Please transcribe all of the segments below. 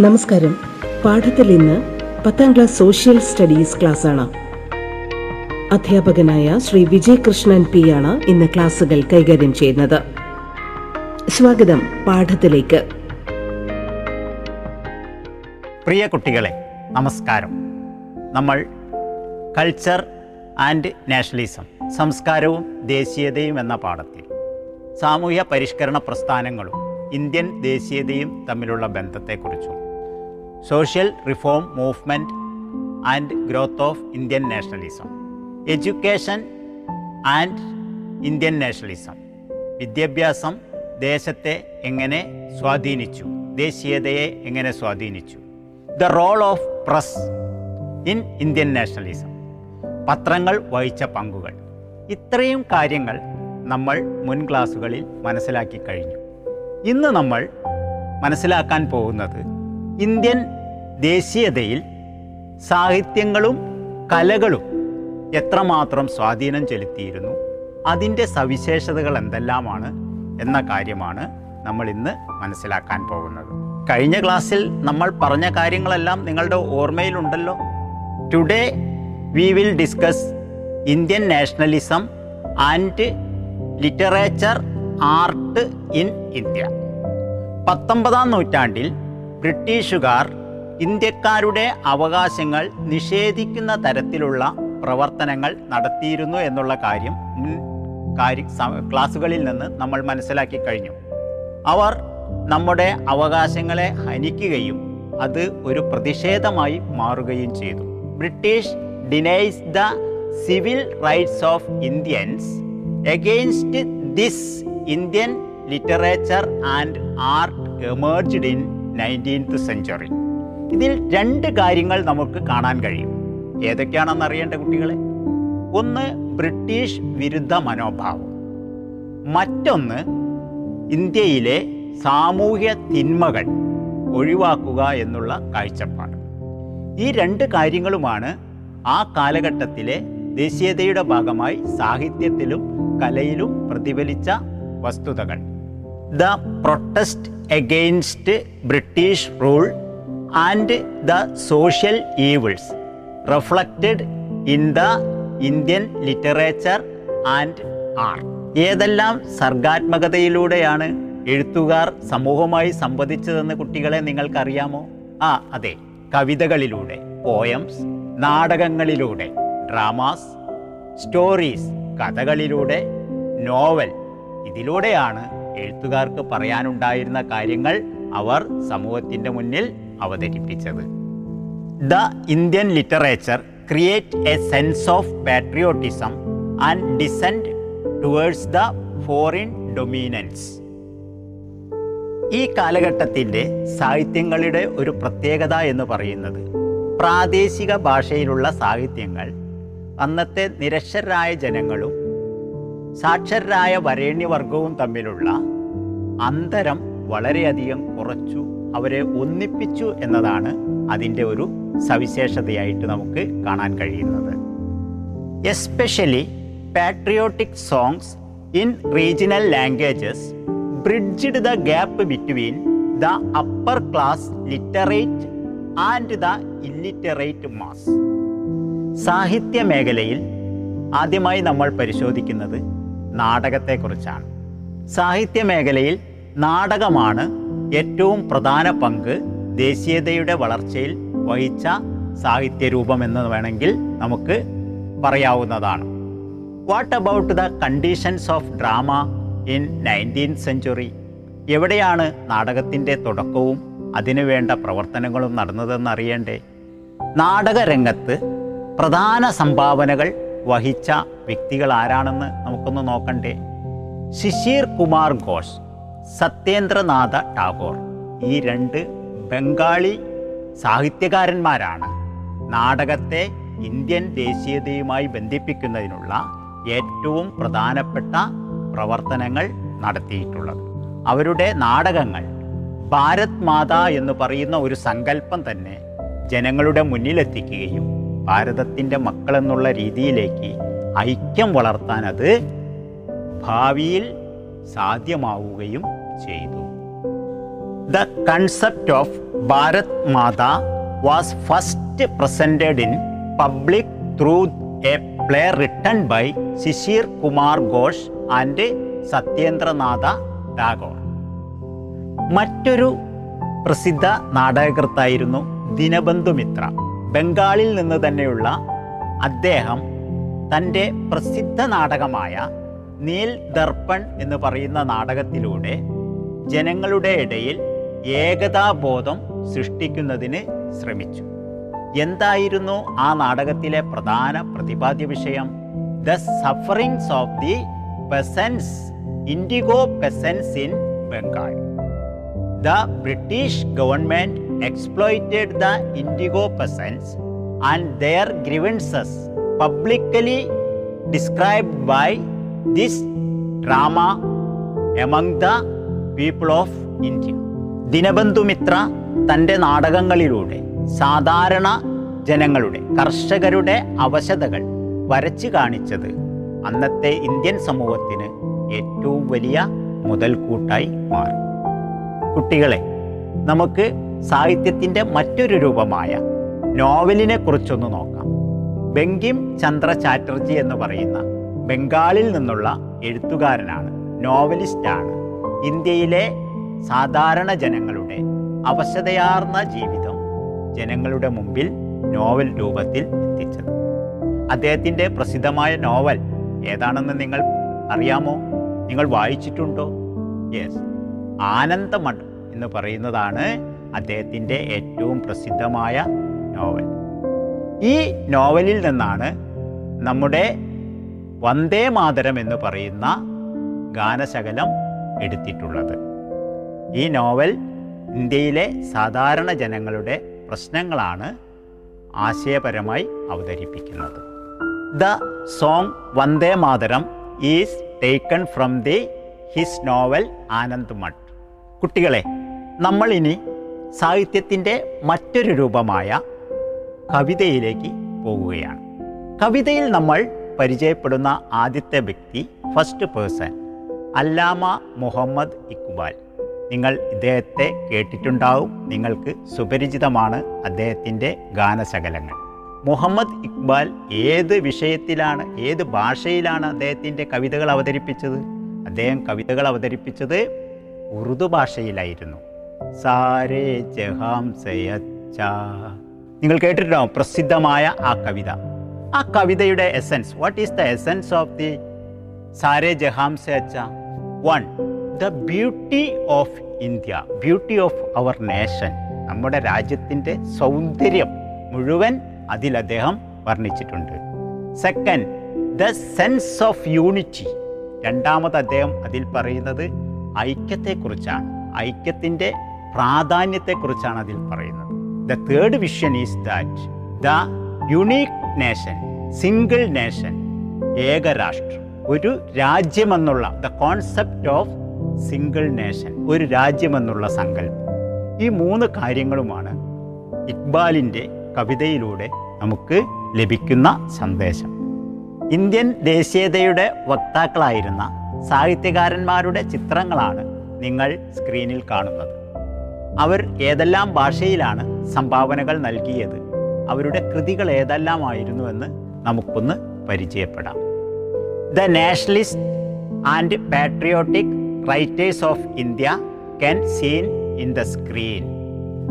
നമസ്കാരം. പാഠത്തിൽ ഇന്ന് പത്താം ക്ലാസ് സോഷ്യൽ സ്റ്റഡീസ് ക്ലാസ് ആണ് അധ്യാപകനായ ശ്രീ വിജയകൃഷ്ണൻ പി ആണ് ഇന്ന് ക്ലാസുകൾ കൈകാര്യം ചെയ്യുന്നത്. സ്വാഗതം പാഠത്തിലേക്ക്. പ്രിയ കുട്ടികളെ നമസ്കാരം. നമ്മൾ കൾച്ചർ ആൻഡ് നാഷണലിസം സംസ്കാരവും ദേശീയതയും എന്ന പാഠത്തിൽ സാമൂഹ്യ പരിഷ്കരണ പ്രസ്ഥാനങ്ങളും ഇന്ത്യൻ ദേശീയതയും തമ്മിലുള്ള ബന്ധത്തെക്കുറിച്ചും social reform movement and growth of Indian nationalism education and Indian nationalism വിദ്യാഭ്യാസം ദേശത്തെ എങ്ങനെ സ്വാധീനിച്ചു? ദേശീയതയെ എങ്ങനെ സ്വാധീനിച്ചു? The role of press in Indian nationalism പത്രങ്ങൾ വഹിച്ച പങ്കുകൾ. ഇത്രയും കാര്യങ്ങൾ നമ്മൾ മുൻ ക്ലാസ്സുകളിൽ മനസ്സിലാക്കി കഴിഞ്ഞു. ഇന്ന് നമ്മൾ മനസ്സിലാക്കാൻ പോകുന്നത് ഇന്ത്യൻ ദേശീയതയിൽ സാഹിത്യങ്ങളും കലകളും എത്രമാത്രം സ്വാധീനം ചെലുത്തിയിരുന്നു അതിന്റെ സവിശേഷതകൾ എന്തെല്ലാമാണ് എന്ന കാര്യമാണ് നമ്മൾ ഇന്ന് മനസ്സിലാക്കാൻ പോകുന്നത്. കഴിഞ്ഞ ക്ലാസ്സിൽ നമ്മൾ പറഞ്ഞ കാര്യങ്ങളെല്ലാം നിങ്ങളുടെ ഓർമ്മയിലുണ്ടല്ലോ. Today we will discuss Indian nationalism and literature art in India പത്തൊമ്പതാം നൂറ്റാണ്ടിൽ ബ്രിട്ടീഷുകാർ ഇന്ത്യക്കാരുടെ അവകാശങ്ങൾ നിഷേധിക്കുന്ന തരത്തിലുള്ള പ്രവർത്തനങ്ങൾ നടത്തിയിരുന്നു എന്നുള്ള കാര്യം മുൻ കാര്യ ക്ലാസ്സുകളിൽ നിന്ന് നമ്മൾ മനസ്സിലാക്കി കഴിഞ്ഞു. അവർ നമ്മുടെ അവകാശങ്ങളെ ഹനിക്കുകയും അത് ഒരു പ്രതിഷേധമായി മാറുകയും ചെയ്തു. British denies the civil rights of Indians against this Indian literature and art emerged in nineteenth century. ഇതിൽ രണ്ട് കാര്യങ്ങൾ നമുക്ക് കാണാൻ കഴിയും. ഏതൊക്കെയാണെന്ന് അറിയേണ്ട കുട്ടികളെ? ഒന്ന് ബ്രിട്ടീഷ് വിരുദ്ധ മനോഭാവം. മറ്റൊന്ന് ഇന്ത്യയിലെ സാമൂഹ്യ തിന്മകൾ ഒഴിവാക്കുക എന്നുള്ള കാഴ്ചപ്പാട്. ഈ രണ്ട് കാര്യങ്ങളുമാണ് ആ കാലഘട്ടത്തിലെ ദേശീയതയുടെ ഭാഗമായി സാഹിത്യത്തിലും കലയിലും പ്രതിഫലിച്ച വസ്തുതകൾ. The protest against British rule and the social evils reflected in the Indian literature and art ഏതെല്ലാം സർഗാത്മകതയിലൂടെയാണ് എഴുത്തുകാർ സമൂഹമായി സംവദിച്ചതെന്ന് കുട്ടികളെ നിങ്ങൾക്കറിയാമോ? ആ അതെ. കവിതകളിലൂടെ പോയംസ് നാടകങ്ങളിലൂടെ ഡ്രാമാസ് സ്റ്റോറീസ് കഥകളിലൂടെ നോവൽ ഇതിലൂടെയാണ് എഴുത്തുകാർക്ക് പറയാനുണ്ടായിരുന്ന കാര്യങ്ങൾ അവർ സമൂഹത്തിന്റെ മുന്നിൽ അവതരിപ്പിച്ചത്. The Indian literature create a sense of patriotism and dissent towards the foreign dominance. ഈ കാലഘട്ടത്തിന്റെ സാഹിത്യങ്ങളുടെ ഒരു പ്രത്യേകത എന്ന് പറയുന്നത് പ്രാദേശിക ഭാഷയിലുള്ള സാഹിത്യങ്ങൾ അന്നത്തെ നിരക്ഷരായ ജനങ്ങളും സാക്ഷരരായ വരേണ്യവർഗവും തമ്മിലുള്ള അന്തരം വളരെയധികം കുറച്ചു. അവരെ ഒന്നിപ്പിച്ചു എന്നതാണ് അതിന്റെ ഒരു സവിശേഷതയായിട്ട് നമുക്ക് കാണാൻ കഴിയുന്നത്. Especially patriotic songs in regional languages bridged the gap between the upper class literate and the illiterate mass സാഹിത്യ മേഖലയിൽ ആദ്യമായി നമ്മൾ പരിശോധിക്കുന്നത് നാടകത്തെക്കുറിച്ചാണ്. സാഹിത്യ മേഖലയിൽ നാടകമാണ് ഏറ്റവും പ്രധാന പങ്ക് ദേശീയതയുടെ വളർച്ചയിൽ വഹിച്ച സാഹിത്യരൂപം എന്ന് വേണമെങ്കിൽ നമുക്ക് പറയാവുന്നതാണ്. What about the conditions of drama in nineteenth century എവിടെയാണ് നാടകത്തിന്റെ തുടക്കവും അതിനുവേണ്ട പ്രവർത്തനങ്ങളും നടന്നതെന്ന് അറിയണ്ടേ? നാടകരംഗത്ത് പ്രധാന സംഭാവനകൾ വഹിച്ച വ്യക്തികൾ ആരാണെന്ന് നമുക്കൊന്ന് നോക്കണ്ടേ? ശിശിർ കുമാർ ഘോഷ്. സത്യേന്ദ്രനാഥ ടാഗോർ. ഈ രണ്ട് ബംഗാളി സാഹിത്യകാരന്മാരാണ്. നാടകത്തെ ഇന്ത്യൻ ദേശീയതയുമായി ബന്ധിപ്പിക്കുന്നതിനുള്ള ഏറ്റവും പ്രധാനപ്പെട്ട പ്രവർത്തനങ്ങൾ നടത്തിയിട്ടുള്ളത്. അവരുടെ നാടകങ്ങൾ ഭാരത് മാത എന്ന് പറയുന്ന ഒരു സങ്കല്പം തന്നെ ജനങ്ങളുടെ മുന്നിലെത്തിക്കുകയും ഭാരതത്തിന്റെ മക്കളെന്നുള്ള രീതിയിലേക്ക് ഐക്യം വളർത്താൻ അത് ഭാവിയിൽ സാധ്യമാവുകയും ചെയ്തു. The concept of Bharat Mata was first presented in public through a play written by Shishir Kumar Ghosh and Satyendranath Tagore മറ്റൊരു പ്രസിദ്ധ നാടകകൃത്തായിരുന്നു ദിനബന്ധു മിത്ര. ബംഗാളിൽ നിന്ന് തന്നെയുള്ള അദ്ദേഹം തന്റെ പ്രസിദ്ധ നാടകമായ നീൽ ദർപ്പൺ എന്ന് പറയുന്ന നാടകത്തിലൂടെ ജനങ്ങളുടെ ഇടയിൽ ഏകതാബോധം സൃഷ്ടിക്കുന്നതിന് ശ്രമിച്ചു. എന്തായിരുന്നു ആ നാടകത്തിലെ പ്രധാന പ്രതിപാദ്യ വിഷയം? The sufferings of the peasants indigo peasants in Bengal the British government exploited the indigo peasants and their grievances publicly describe by this drama among the people of India Dinabandhu Mitra തന്റെ നാടകങ്ങളിലൂടെ സാധാരണ ജനങ്ങളുടെ കർഷകരുടെ അവശതകൾ വരച്ചു കാണിച്ചത് അന്നത്തെ Indian സമൂഹത്തിന് ഏറ്റവും വലിയ മുതൽക്കൂട്ടായി മാറി. കുട്ടികളെ നമുക്ക് സാഹിത്യത്തിന്റെ മറ്റൊരു രൂപമായ നോവലിനെ കുറിച്ചൊന്ന് നോക്കാം. ബങ്കിം ചന്ദ്ര ചാറ്റർജി എന്ന് പറയുന്ന ബംഗാളിൽ നിന്നുള്ള എഴുത്തുകാരനാണ് നോവലിസ്റ്റാണ് ഇന്ത്യയിലെ സാധാരണ ജനങ്ങളുടെ അവശതയാർന്ന ജീവിതം ജനങ്ങളുടെ മുമ്പിൽ നോവൽ രൂപത്തിൽ എത്തിച്ചത്. അദ്ദേഹത്തിന്റെ പ്രസിദ്ധമായ നോവൽ ഏതാണെന്ന് നിങ്ങൾ അറിയാമോ? നിങ്ങൾ വായിച്ചിട്ടുണ്ടോ? യെസ് ആനന്ദമഠ് എന്ന് പറയുന്നതാണ് അദ്ദേഹത്തിന്റെ ഏറ്റവും പ്രസിദ്ധമായ നോവൽ. ഈ നോവലിൽ നിന്നാണ് നമ്മുടെ വന്ദേ മാതരം എന്ന് പറയുന്ന ഗാനശകലം എടുത്തിട്ടുള്ളത്. ഈ നോവൽ ഇന്ത്യയിലെ സാധാരണ ജനങ്ങളുടെ പ്രശ്നങ്ങളാണ് ആശയപരമായി അവതരിപ്പിക്കുന്നത്. The song Vande Mataram is taken from the his novel Anand Math. കുട്ടികളെ നമ്മൾ ഇനി സാഹിത്യത്തിന്റെ മറ്റൊരു രൂപമായ കവിതയിലേക്ക് പോവുകയാണ്. കവിതയിൽ നമ്മൾ പരിചയപ്പെടുന്ന ആദ്യത്തെ വ്യക്തി ഫസ്റ്റ് പേഴ്സൺ അല്ലാമ മുഹമ്മദ് ഇക്ബാൽ. നിങ്ങൾ ഇദ്ദേഹത്തെ കേട്ടിട്ടുണ്ടാവും. നിങ്ങൾക്ക് സുപരിചിതമാണ് അദ്ദേഹത്തിന്റെ ഗാനശകലങ്ങൾ. മുഹമ്മദ് ഇക്ബാൽ ഏത് വിഷയത്തിലാണ് ഏത് ഭാഷയിലാണ് അദ്ദേഹത്തിന്റെ കവിതകൾ അവതരിപ്പിച്ചത്? അദ്ദേഹം കവിതകൾ അവതരിപ്പിച്ചത് ഉറുദു ഭാഷയിലായിരുന്നു. സാരേ ജഹാം സയച്ച നിങ്ങൾ കേട്ടിട്ടുണ്ടാവും പ്രസിദ്ധമായ ആ കവിത? ആ കവിതയുടെ essence what is the essence of the Saare Jahan Se Achha one the beauty of India beauty of our nation നമ്മുടെ രാജ്യത്തിന്റെ സൗന്ദര്യം മുഴുവൻ അതിൽ അദ്ദേഹം വർണിച്ചിട്ടുണ്ട്. Second the sense of unity രണ്ടാമത് അദ്ദേഹം അതിൽ പറയുന്നത് ഐക്യത്തെക്കുറിച്ചാണ്. ഐക്യത്തിന്റെ പ്രാധാന്യത്തെക്കുറിച്ചാണ് അതിൽ പറയുന്നത്. The third vision is that the unique nation single nation ഏകരാഷ്ട്രം ഒരു രാജ്യമെന്നുള്ള the concept of single nation ഒരു രാജ്യമെന്നുള്ള സങ്കല്പം. ഈ മൂന്ന് കാര്യങ്ങളുമാണ് ഇക്ബാലിന്റെ കവിതയിലൂടെ നമുക്ക് ലഭിക്കുന്ന സന്ദേശം. ഇന്ത്യൻ ദേശീയതയുടെ വക്താക്കളായിരുന്ന സാഹിത്യകാരന്മാരുടെ ചിത്രങ്ങളാണ് നിങ്ങൾ സ്ക്രീനിൽ കാണുന്നത്. അവർ ഏതെല്ലാം ഭാഷയിലാണ് സംഭാവനകൾ നൽകിയത് അവരുടെ കൃതികൾ ഏതെല്ലാമായിരുന്നുവെന്ന് നമുക്കൊന്ന് പരിചയപ്പെടാം. The nationalist and patriotic writers of India can seen in the screen.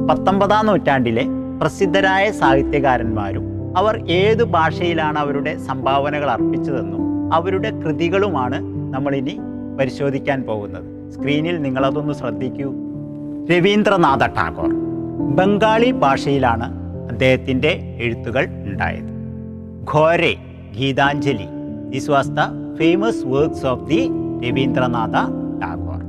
പത്തൊമ്പതാം നൂറ്റാണ്ടിലെ പ്രസിദ്ധരായ സാഹിത്യകാരന്മാരും അവർ ഏതു ഭാഷയിലാണ് അവരുടെ സംഭാവനകൾ അർപ്പിച്ചതെന്നും അവരുടെ കൃതികളുമാണ് നമ്മളിനി പരിശോധിക്കാൻ പോകുന്നത്. സ്ക്രീനിൽ നിങ്ങളതൊന്ന് ശ്രദ്ധിക്കൂ. രവീന്ദ്രനാഥ ടാഗോർ ബംഗാളി ഭാഷയിലാണ് അദ്ദേഹത്തിന്റെ എഴുത്തുകൾ ഉണ്ടായത്. Ghare Gitanjali this was the famous works of the Rabindranath Tagore.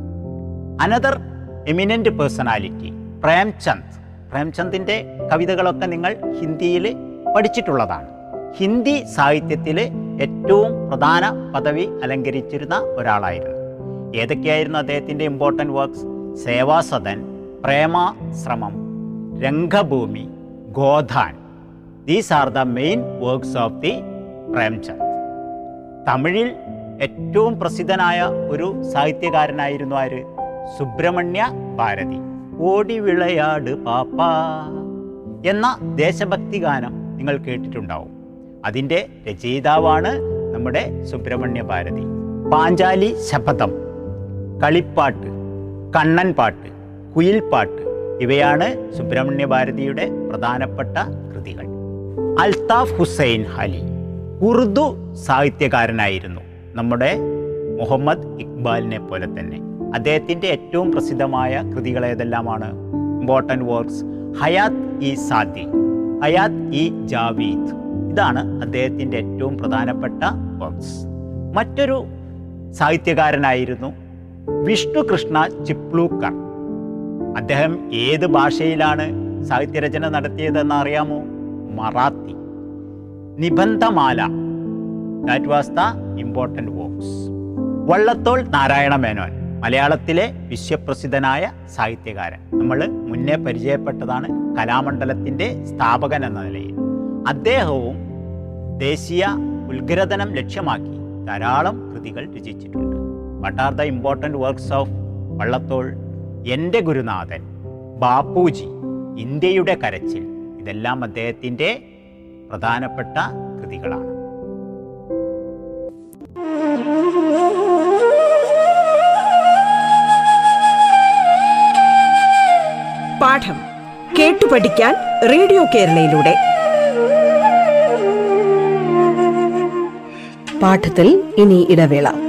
Another eminent personality Premchand. പ്രേംചന്ദിന്റെ കവിതകളൊക്കെ നിങ്ങൾ ഹിന്ദിയിൽ പഠിച്ചിട്ടുള്ളതാണ്. ഹിന്ദി സാഹിത്യത്തിൽ ഏറ്റവും പ്രധാന പദവി അലങ്കരിച്ചിരുന്ന ഒരാളായിരുന്നു. ഏതൊക്കെയായിരുന്നു അദ്ദേഹത്തിന്റെ important works Sevasadan Premashram Rangbhoomi Godan. These are the main works of the Premchand. തമിഴിൽ ഏറ്റവും പ്രസിദ്ധനായ ഒരു സാഹിത്യകാരനായിരുന്നു ആര്? സുബ്രഹ്മണ്യ ഭാരതി. ഓടി വിളയാട് പാപ്പ എന്ന ദേശഭക്തി ഗാനം നിങ്ങൾ കേട്ടിട്ടുണ്ടാവും. അതിന്റെ രചയിതാവാണ് നമ്മുടെ സുബ്രഹ്മണ്യ ഭാരതി. പാഞ്ചാലി ശപഥം കളിപ്പാട്ട് കണ്ണൻ പാട്ട് കുയിൽപ്പാട്ട് ഇവയാണ് സുബ്രഹ്മണ്യ ഭാരതിയുടെ പ്രധാനപ്പെട്ട കൃതികൾ. അൽതാഫ് ഹുസൈൻ അലി. ഉറുദു സാഹിത്യകാരനായിരുന്നു. നമ്മുടെ മുഹമ്മദ് ഇക്ബാലിനെ പോലെ തന്നെ. അദ്ദേഹത്തിന്റെ ഏറ്റവും പ്രസിദ്ധമായ കൃതികൾ ഏതെല്ലാമാണ്? Important works Hayat e Saadi. Hayat e Javed. ഇതാണ് അദ്ദേഹത്തിന്റെ ഏറ്റവും പ്രധാനപ്പെട്ട വർക്ക്സ് മറ്റൊരു സാഹിത്യകാരനായിരുന്നു വിഷ്ണു കൃഷ്ണ ചിപ്ലൂക്കർ. അദ്ദേഹം ഏത് ഭാഷയിലാണ് സാഹിത്യരചന നടത്തിയതെന്ന് അറിയാമോ? Marathi. Nibandhmala. That was the important works Vallathol Narayana Menon മലയാളത്തിലെ വിശ്വപ്രസിദ്ധനായ സാഹിത്യകാരൻ. നമ്മൾ മുന്നേ പരിചയപ്പെട്ടതാണ് കലാമണ്ഡലത്തിന്റെ സ്ഥാപകൻ എന്ന നിലയിൽ. അദ്ദേഹവും ദേശീയ ഉത്ഗ്രഥനം ലക്ഷ്യമാക്കി ധാരാളം കൃതികൾ രചിച്ചിട്ടുണ്ട്. What are the important works of Vallathol? Ente Gurunathan Bapuji ഇന്ത്യയുടെ കരച്ചിൽ. ഇതെല്ലാം അദ്ദേഹത്തിന്റെ പ്രധാനപ്പെട്ട കൃതികളാണ്. പാഠം കേട്ടു പഠിക്കാൻ റേഡിയോ കേരളയിലൂടെ. പാഠത്തിൽ ഇനി ഇടവേള.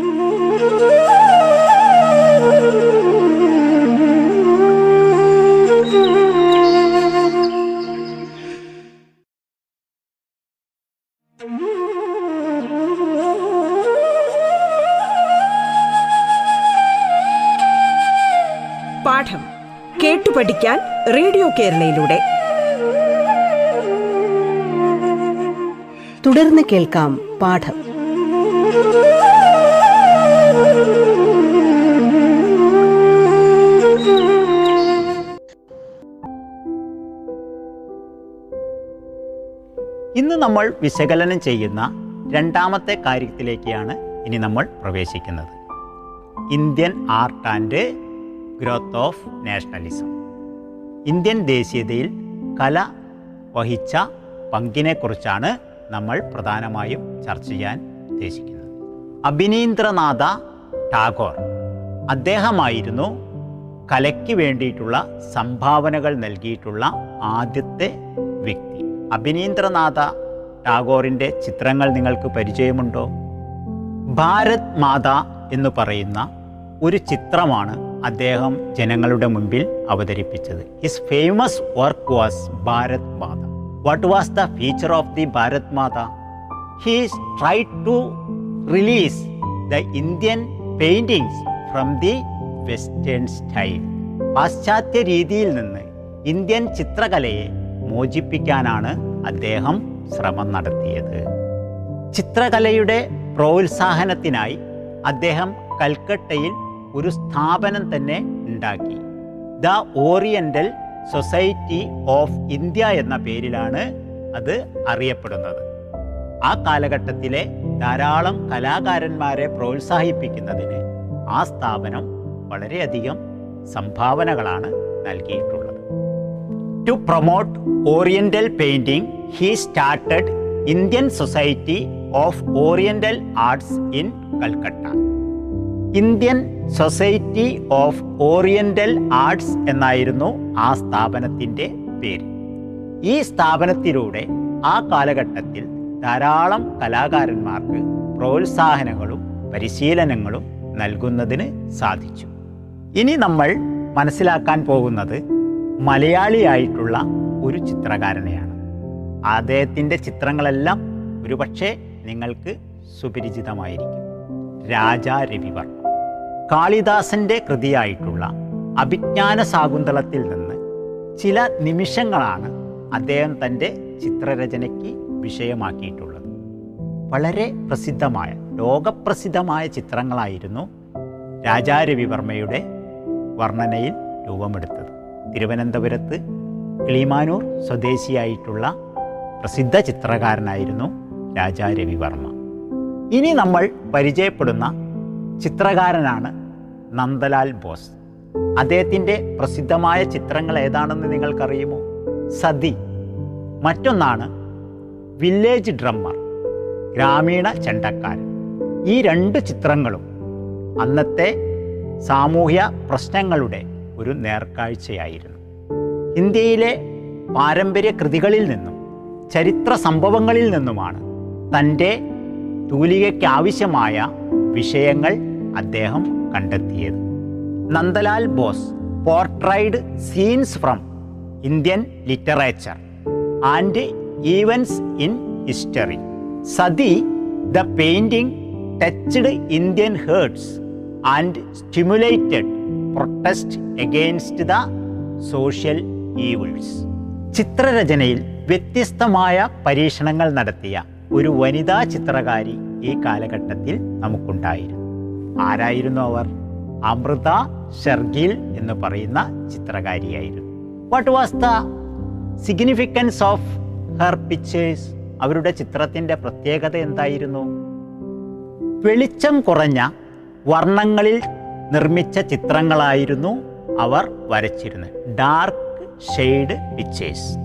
റേഡിയോ കേരളയിലൂടെ. തുടർന്ന് കേൾക്കാം പാഠം. ഇന്ന് നമ്മൾ വിശകലനം ചെയ്യുന്ന രണ്ടാമത്തെ കാര്യത്തിലേക്കാണ് ഇനി നമ്മൾ പ്രവേശിക്കുന്നത്. Indian art and growth of nationalism. Indian ദേശീയതയിൽ കല വഹിച്ച പങ്കിനെക്കുറിച്ചാണ് നമ്മൾ പ്രധാനമായും ചർച്ച ചെയ്യാൻ ഉദ്ദേശിക്കുന്നത്. അഭിനീന്ദ്രനാഥ ടാഗോർ അദ്ദേഹമായിരുന്നു കലയ്ക്ക് വേണ്ടിയിട്ടുള്ള സംഭാവനകൾ നൽകിയിട്ടുള്ള ആദ്യത്തെ വ്യക്തി. അഭിനീന്ദ്രനാഥ ടാഗോറിന്റെ ചിത്രങ്ങൾ നിങ്ങൾക്ക് പരിചയമുണ്ടോ? ഭാരത് മാതാ എന്ന് പറയുന്ന ഒരു ചിത്രമാണ് അദ്ദേഹം ജനങ്ങളുടെ മുമ്പിൽ അവതരിപ്പിച്ചത്. His famous work was Bharat Mata what was the feature of the Bharat Mata he's try to release the Indian paintings from the western style പാശ്ചാത്യ രീതിയിൽ നിന്ന് ഇന്ത്യൻ ചിത്രകലയെ മോചിപ്പിക്കാനാണ് അദ്ദേഹം ശ്രമം നടത്തിയത്. ചിത്രകലയുടെ പ്രോത്സാഹനത്തിനായി അദ്ദേഹം കൽക്കട്ടയിൽ ഒരു സ്ഥാപനം തന്നെ ഉണ്ടാക്കി. The oriental society of India എന്ന പേരിലാണ് അത് അറിയപ്പെടുന്നത്. ആ കാലഘട്ടത്തിലെ ധാരാളം കലാകാരന്മാരെ പ്രോത്സാഹിപ്പിക്കുന്നതിന് ആ സ്ഥാപനം വളരെയധികം സംഭാവനകളാണ് നൽകിയിട്ടുള്ളത്. To promote oriental painting he started Indian society of oriental arts in Calcutta Indian society of oriental arts എന്നായിരുന്നു ആ സ്ഥാപനത്തിന്റെ പേര്. ഈ സ്ഥാപനത്തിലൂടെ ആ കാലഘട്ടത്തിൽ ധാരാളം കലാകാരന്മാർക്ക് പ്രോത്സാഹനങ്ങളും പരിശീലനങ്ങളും നൽകുന്നതിന് സാധിച്ചു. ഇനി നമ്മൾ മനസ്സിലാക്കാൻ പോകുന്നത് മലയാളിയായിട്ടുള്ള ഒരു ചിത്രകാരനെയാണ്. അദ്ദേഹത്തിന്റെ ചിത്രങ്ങളെല്ലാം ഒരുപക്ഷെ നിങ്ങൾക്ക് സുപരിചിതമായിരിക്കും. രാജാ രവിവർമ്മ. കാളിദാസന്റെ കൃതിയായിട്ടുള്ള അഭിജ്ഞാന ശാകുന്തളത്തിൽ നിന്ന് ചില നിമിഷങ്ങളാണ് അദ്ദേഹം തന്റെ ചിത്രരചനയ്ക്ക് വിഷയമാക്കിയിട്ടുള്ളത്. വളരെ പ്രസിദ്ധമായ ലോകപ്രസിദ്ധമായ ചിത്രങ്ങളായിരുന്നു രാജാരവിവർമ്മയുടെ വർണനയിൽ രൂപമെടുത്തത്. തിരുവനന്തപുരത്ത് കിളിമാനൂർ സ്വദേശിയായിട്ടുള്ള പ്രസിദ്ധ ചിത്രകാരനായിരുന്നു രാജാരവിവർമ്മ. ഇനി നമ്മൾ പരിചയപ്പെടുന്ന ചിത്രകാരനാണ് നന്ദലാൽ ബോസ്. അദ്ദേഹത്തിന്റെ പ്രസിദ്ധമായ ചിത്രങ്ങൾ ഏതാണെന്ന് നിങ്ങൾക്കറിയുമോ? സതി. മറ്റൊന്നാണ് വില്ലേജ് ഡ്രമ്മർ ഗ്രാമീണ ചെണ്ടക്കാരൻ. ഈ രണ്ട് ചിത്രങ്ങളും അന്നത്തെ സാമൂഹ്യ പ്രശ്നങ്ങളുടെ ഒരു നേർക്കാഴ്ചയായിരുന്നു. ഇന്ത്യയിലെ പാരമ്പര്യ കൃതികളിൽ നിന്നും ചരിത്ര സംഭവങ്ങളിൽ നിന്നുമാണ് തന്റെ തൂലികയ്ക്കാവശ്യമായ വിഷയങ്ങൾ അദ്ദേഹം കണ്ടെത്തിയത്. Nandalal Bose portrayed scenes from Indian literature and events in history Sati the painting touched Indian hearts and stimulated protest against the social evils ചിത്രരചനയിൽ വ്യത്യസ്തമായ പരീക്ഷണങ്ങൾ നടത്തിയ ഒരു വനിതാ ചിത്രകാരി ഈ കാലഘട്ടത്തിൽ നമുക്കുണ്ടായിരുന്നു. ആരായിരുന്നു അവർ? അമൃത ഷെർഗിൽ എന്ന് പറയുന്ന ചിത്രകാരിയായിരുന്നു. What was the significance of her pictures അവരുടെ ചിത്രത്തിന്റെ പ്രത്യേകത എന്തായിരുന്നു? വെളിച്ചം കുറഞ്ഞ വർണങ്ങളിൽ നിർമ്മിച്ച ചിത്രങ്ങളായിരുന്നു അവർ വരച്ചിരുന്നത്. ഡാർക്ക് ഷെയ്ഡ് പിക്ചേഴ്സ്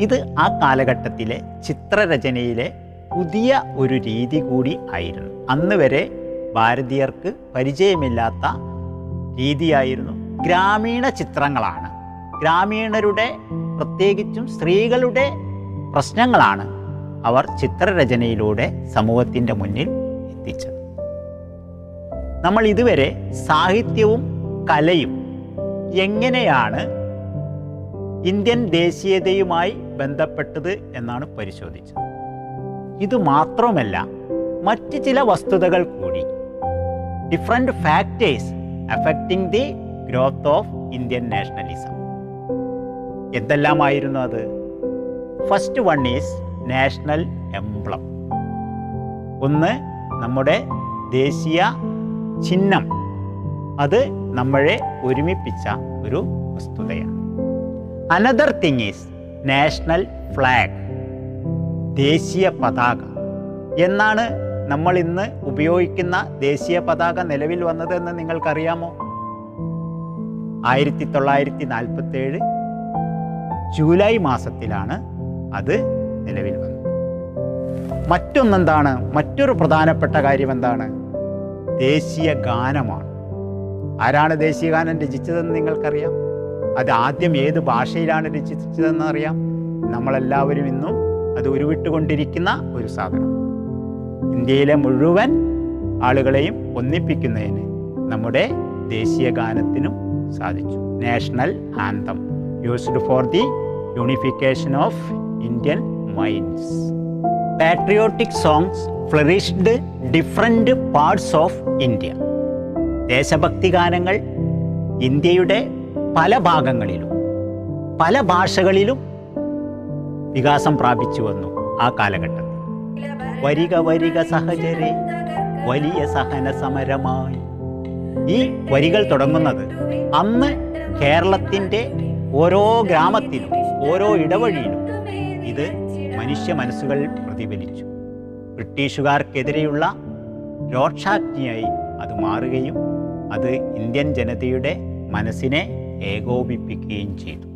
ഇത് ആ കാലഘട്ടത്തിലെ ചിത്രരചനയിലെ പുതിയ ഒരു രീതി കൂടി ആയിരുന്നു. അന്ന് വരെ ഭാരതീയർക്ക് പരിചയമില്ലാത്ത രീതിയായിരുന്നു ഗ്രാമീണ ചിത്രങ്ങളാണ്. ഗ്രാമീണരുടെ പ്രത്യേകിച്ചും സ്ത്രീകളുടെ പ്രശ്നങ്ങളാണ് അവർ ചിത്രരചനയിലൂടെ സമൂഹത്തിന്റെ മുന്നിൽ എത്തിച്ചത്. നമ്മൾ ഇതുവരെ സാഹിത്യവും കലയും എങ്ങനെയാണ് ഇന്ത്യൻ ദേശീയതയുമായി ബന്ധപ്പെട്ടത് എന്നാണ് പരിശോധിച്ചത്. ഇത് മാത്രമല്ല മറ്റ് ചില വസ്തുതകൾ കൂടി. Different factors affecting the growth of Indian nationalism എന്തെല്ലാമായിരുന്നു അത്? First one is national emblem ഒന്ന് നമ്മുടെ ദേശീയ ചിഹ്നം. അത് നമ്മളെ ഒരുമിപ്പിച്ച ഒരു വസ്തുതയാണ്. Another thing is national flag ദേശീയ പതാക എന്നാണ് നമ്മൾ ഇന്ന് ഉപയോഗിക്കുന്ന ദേശീയ പതാക നിലവിൽ വന്നതെന്ന് നിങ്ങൾക്കറിയാമോ? ആയിരത്തി തൊള്ളായിരത്തി നാൽപ്പത്തി ഏഴ് ജൂലൈ മാസത്തിലാണ് അത് നിലവിൽ വന്നത്. മറ്റൊന്നെന്താണ്? മറ്റൊരു പ്രധാനപ്പെട്ട കാര്യം എന്താണ് ദേശീയ ഗാനമാണ്. ആരാണ് ദേശീയ ഗാനം രചിച്ചതെന്ന് നിങ്ങൾക്കറിയാം? അത് ആദ്യം ഏത് ഭാഷയിലാണ് രചിച്ചതെന്ന് അറിയാം? നമ്മളെല്ലാവരും ഇന്നും അത് ഉരുവിട്ടുകൊണ്ടിരിക്കുന്ന ഒരു സാധനം. ഇന്ത്യയിലെ മുഴുവൻ ആളുകളെയും ഒന്നിപ്പിക്കുന്നതിന് നമ്മുടെ ദേശീയ ഗാനത്തിനും സാധിച്ചു. National anthem used for the unification of Indian minds patriotic songs flourished different parts of India. ദേശഭക്തി ഗാനങ്ങൾ ഇന്ത്യയുടെ പല ഭാഗങ്ങളിലും പല ഭാഷകളിലും വികാസം പ്രാപിച്ചു വന്നു ആ കാലഘട്ടത്തിൽ. വരിക വരിക സഹചരെ വലിയ സഹന സമരമായി ഈ വരികൾ തുടങ്ങുന്നത് അന്ന് കേരളത്തിന്റെ ഓരോ ഗ്രാമത്തിലും ഓരോ ഇടവഴിയിലും ഇത് മനുഷ്യ മനസ്സുകൾ പ്രതിഫലിച്ചു. ബ്രിട്ടീഷുകാർക്കെതിരെയുള്ള രോക്ഷാഗ്നിയായി അത് മാറുകയും അത് ഇന്ത്യൻ ജനതയുടെ മനസ്സിനെ ഏകോപിപ്പിക്കുകയും ചെയ്തു.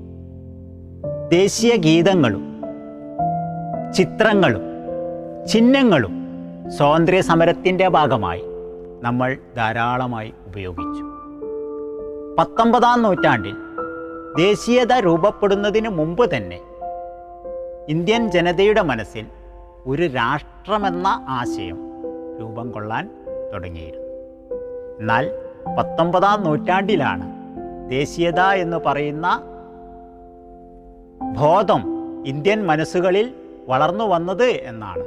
ദേശീയ ഗീതങ്ങളും ചിത്രങ്ങളും ചിഹ്നങ്ങളും സ്വാതന്ത്ര്യ സമരത്തിന്റെ ഭാഗമായി നമ്മൾ ധാരാളമായി ഉപയോഗിച്ചു. പത്തൊമ്പതാം നൂറ്റാണ്ടിൽ ദേശീയത രൂപപ്പെടുന്നതിന് മുമ്പ് തന്നെ ഇന്ത്യൻ ജനതയുടെ മനസ്സിൽ ഒരു രാഷ്ട്രമെന്ന ആശയം രൂപം കൊള്ളാൻ തുടങ്ങിയിരുന്നു. എന്നാൽ പത്തൊമ്പതാം നൂറ്റാണ്ടിലാണ് ദേശീയത എന്ന് പറയുന്ന ബോധം ഇന്ത്യൻ മനസ്സുകളിൽ വളർന്നു വന്നത് എന്നാണ്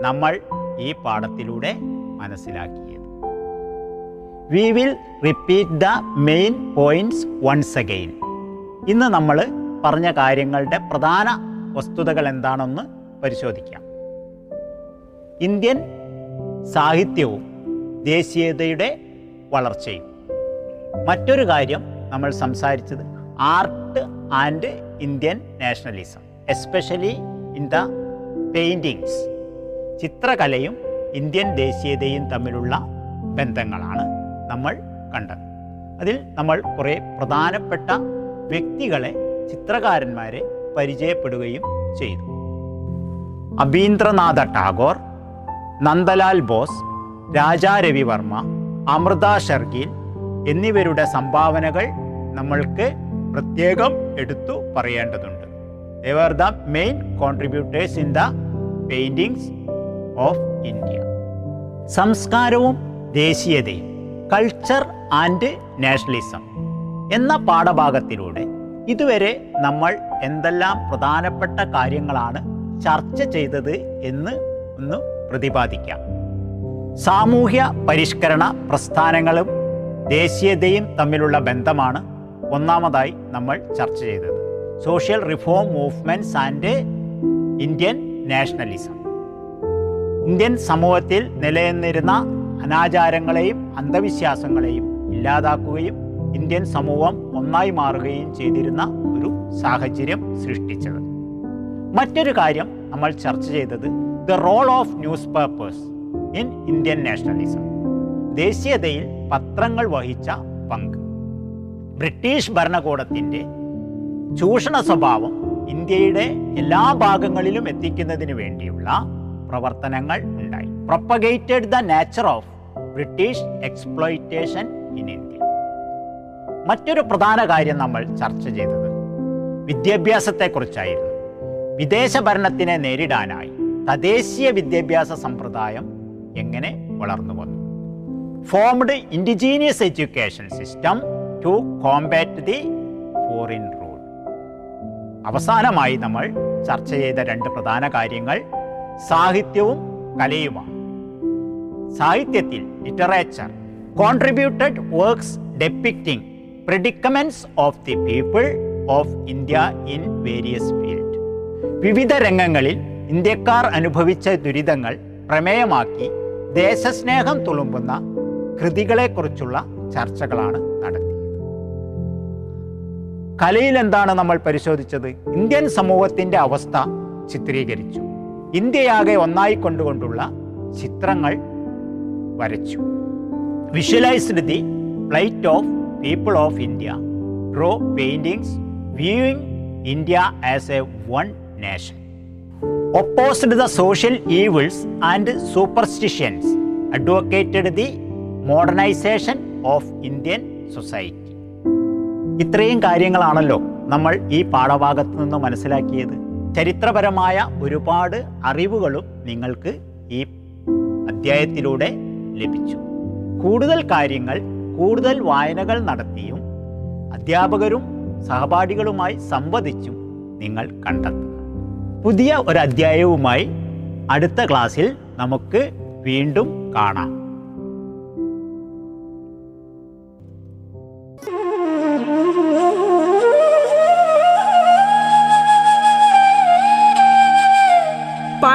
നമ്മൾ ഈ പാഠത്തിലൂടെ മനസ്സിലാക്കിയത്. We will repeat the main points once again ഇന്ന് നമ്മൾ പറഞ്ഞ കാര്യങ്ങളുടെ പ്രധാന വസ്തുതകൾ എന്താണെന്ന് പരിശോധിക്കാം. ഇന്ത്യൻ സാഹിത്യവും ദേശീയതയുടെ വളർച്ചയും. മറ്റൊരു കാര്യം നമ്മൾ സംസാരിച്ചത് art and Indian nationalism especially in the paintings ചിത്രകലയും ഇന്ത്യൻ ദേശീയതയും തമ്മിലുള്ള ബന്ധങ്ങളാണ് നമ്മൾ കണ്ടത്. അതിൽ നമ്മൾ കുറേ പ്രധാനപ്പെട്ട വ്യക്തികളെ ചിത്രകാരന്മാരെ പരിചയപ്പെടുകയും ചെയ്തു. അബീന്ദ്രനാഥ ടാഗോർ നന്ദലാൽ ബോസ് രാജാ രവിവർമ്മ അമൃത ഷർഗീൽ എന്നിവരുടെ സംഭാവനകൾ നമ്മൾക്ക് പ്രത്യേകം എടുത്തു പറയേണ്ടതുണ്ട്. They were the main contributors in the paintings of India സംസ്കാരവും ദേശീയതയും കൾച്ചർ ആൻഡ് നാഷണലിസം എന്ന പാഠഭാഗത്തിലൂടെ ഇതുവരെ നമ്മൾ എന്തെല്ലാം പ്രധാനപ്പെട്ട കാര്യങ്ങളാണ് ചർച്ച ചെയ്തത് എന്ന് ഒന്ന് പ്രതിപാദിക്കാം. സാമൂഹ്യ പരിഷ്കരണ പ്രസ്ഥാനങ്ങളും ദേശീയതയും തമ്മിലുള്ള ബന്ധമാണ് ഒന്നാമതായി നമ്മൾ ചർച്ച ചെയ്തത്. Social reform movements and Indian nationalism Indian സമൂഹത്തിൽ നിലനിന്നിരുന്ന അനാചാരങ്ങളെയും അന്ധവിശ്വാസങ്ങളെയും ഇല്ലാതാക്കുകയും ഇന്ത്യൻ സമൂഹം ഒന്നായി മാറുകയും ചെയ്തിരുന്ന ഒരു സാഹചര്യം സൃഷ്ടിച്ചത്. മറ്റൊരു കാര്യം നമ്മൾ ചർച്ച ചെയ്തത് the role of newspapers in Indian nationalism ദേശീയതയിൽ പത്രങ്ങൾ വഹിച്ച പങ്ക്. ബ്രിട്ടീഷ് ഭരണകൂടത്തിന്റെ ചൂഷണ സ്വഭാവം ഇന്ത്യയുടെ എല്ലാ ഭാഗങ്ങളിലും എത്തിക്കുന്നതിന് വേണ്ടിയുള്ള പ്രവർത്തനങ്ങൾ ഉണ്ടായി. Propagated the nature of British exploitation in India മറ്റൊരു പ്രധാന കാര്യം നമ്മൾ ചർച്ച ചെയ്തത് വിദ്യാഭ്യാസത്തെക്കുറിച്ചായിരുന്നു. വിദേശ ഭരണത്തിനെ നേരിടാനായി തദ്ദേശീയ വിദ്യാഭ്യാസ സമ്പ്രദായം എങ്ങനെ വളർന്നു വന്നു? Formed indigenous education system to combat the foreign അവസാനമായി നമ്മൾ ചർച്ച ചെയ്ത രണ്ട് പ്രധാന കാര്യങ്ങൾ സാഹിത്യവും കലയുമാണ്. സാഹിത്യത്തിൽ literature contributed works depicting predicaments of the people of India in various field വിവിധ രംഗങ്ങളിൽ ഇന്ത്യക്കാർ അനുഭവിച്ച ദുരിതങ്ങൾ പ്രമേയമാക്കി ദേശസ്നേഹം തുളുമ്പുന്ന കൃതികളെക്കുറിച്ചുള്ള ചർച്ചകളാണ് നടത്തിയത് കലയിൽ എന്താണ് നമ്മൾ പരിശോധിച്ചത്? ഇന്ത്യൻ സമൂഹത്തിന്റെ അവസ്ഥ ചിത്രീകരിച്ചു. ഇന്ത്യയാകെ ഒന്നായി കൊണ്ടുകൊണ്ടുള്ള ചിത്രങ്ങൾ വരച്ചു. Visualised the plight of people of India draw paintings viewing India as a one nation opposed the social evils and superstitions advocated the modernisation of Indian society. ഇത്രയും കാര്യങ്ങളാണല്ലോ നമ്മൾ ഈ പാഠഭാഗത്ത് നിന്ന് മനസ്സിലാക്കിയത്. ചരിത്രപരമായ ഒരുപാട് അറിവുകളും നിങ്ങൾക്ക് ഈ അധ്യായത്തിലൂടെ ലഭിച്ചു. കൂടുതൽ കാര്യങ്ങൾ കൂടുതൽ വായനകൾ നടത്തിയും അധ്യാപകരും സഹപാഠികളുമായി സംവദിച്ചും നിങ്ങൾ കണ്ടെത്തുക. പുതിയ ഒരു അധ്യായവുമായി അടുത്ത ക്ലാസ്സിൽ നമുക്ക് വീണ്ടും കാണാം.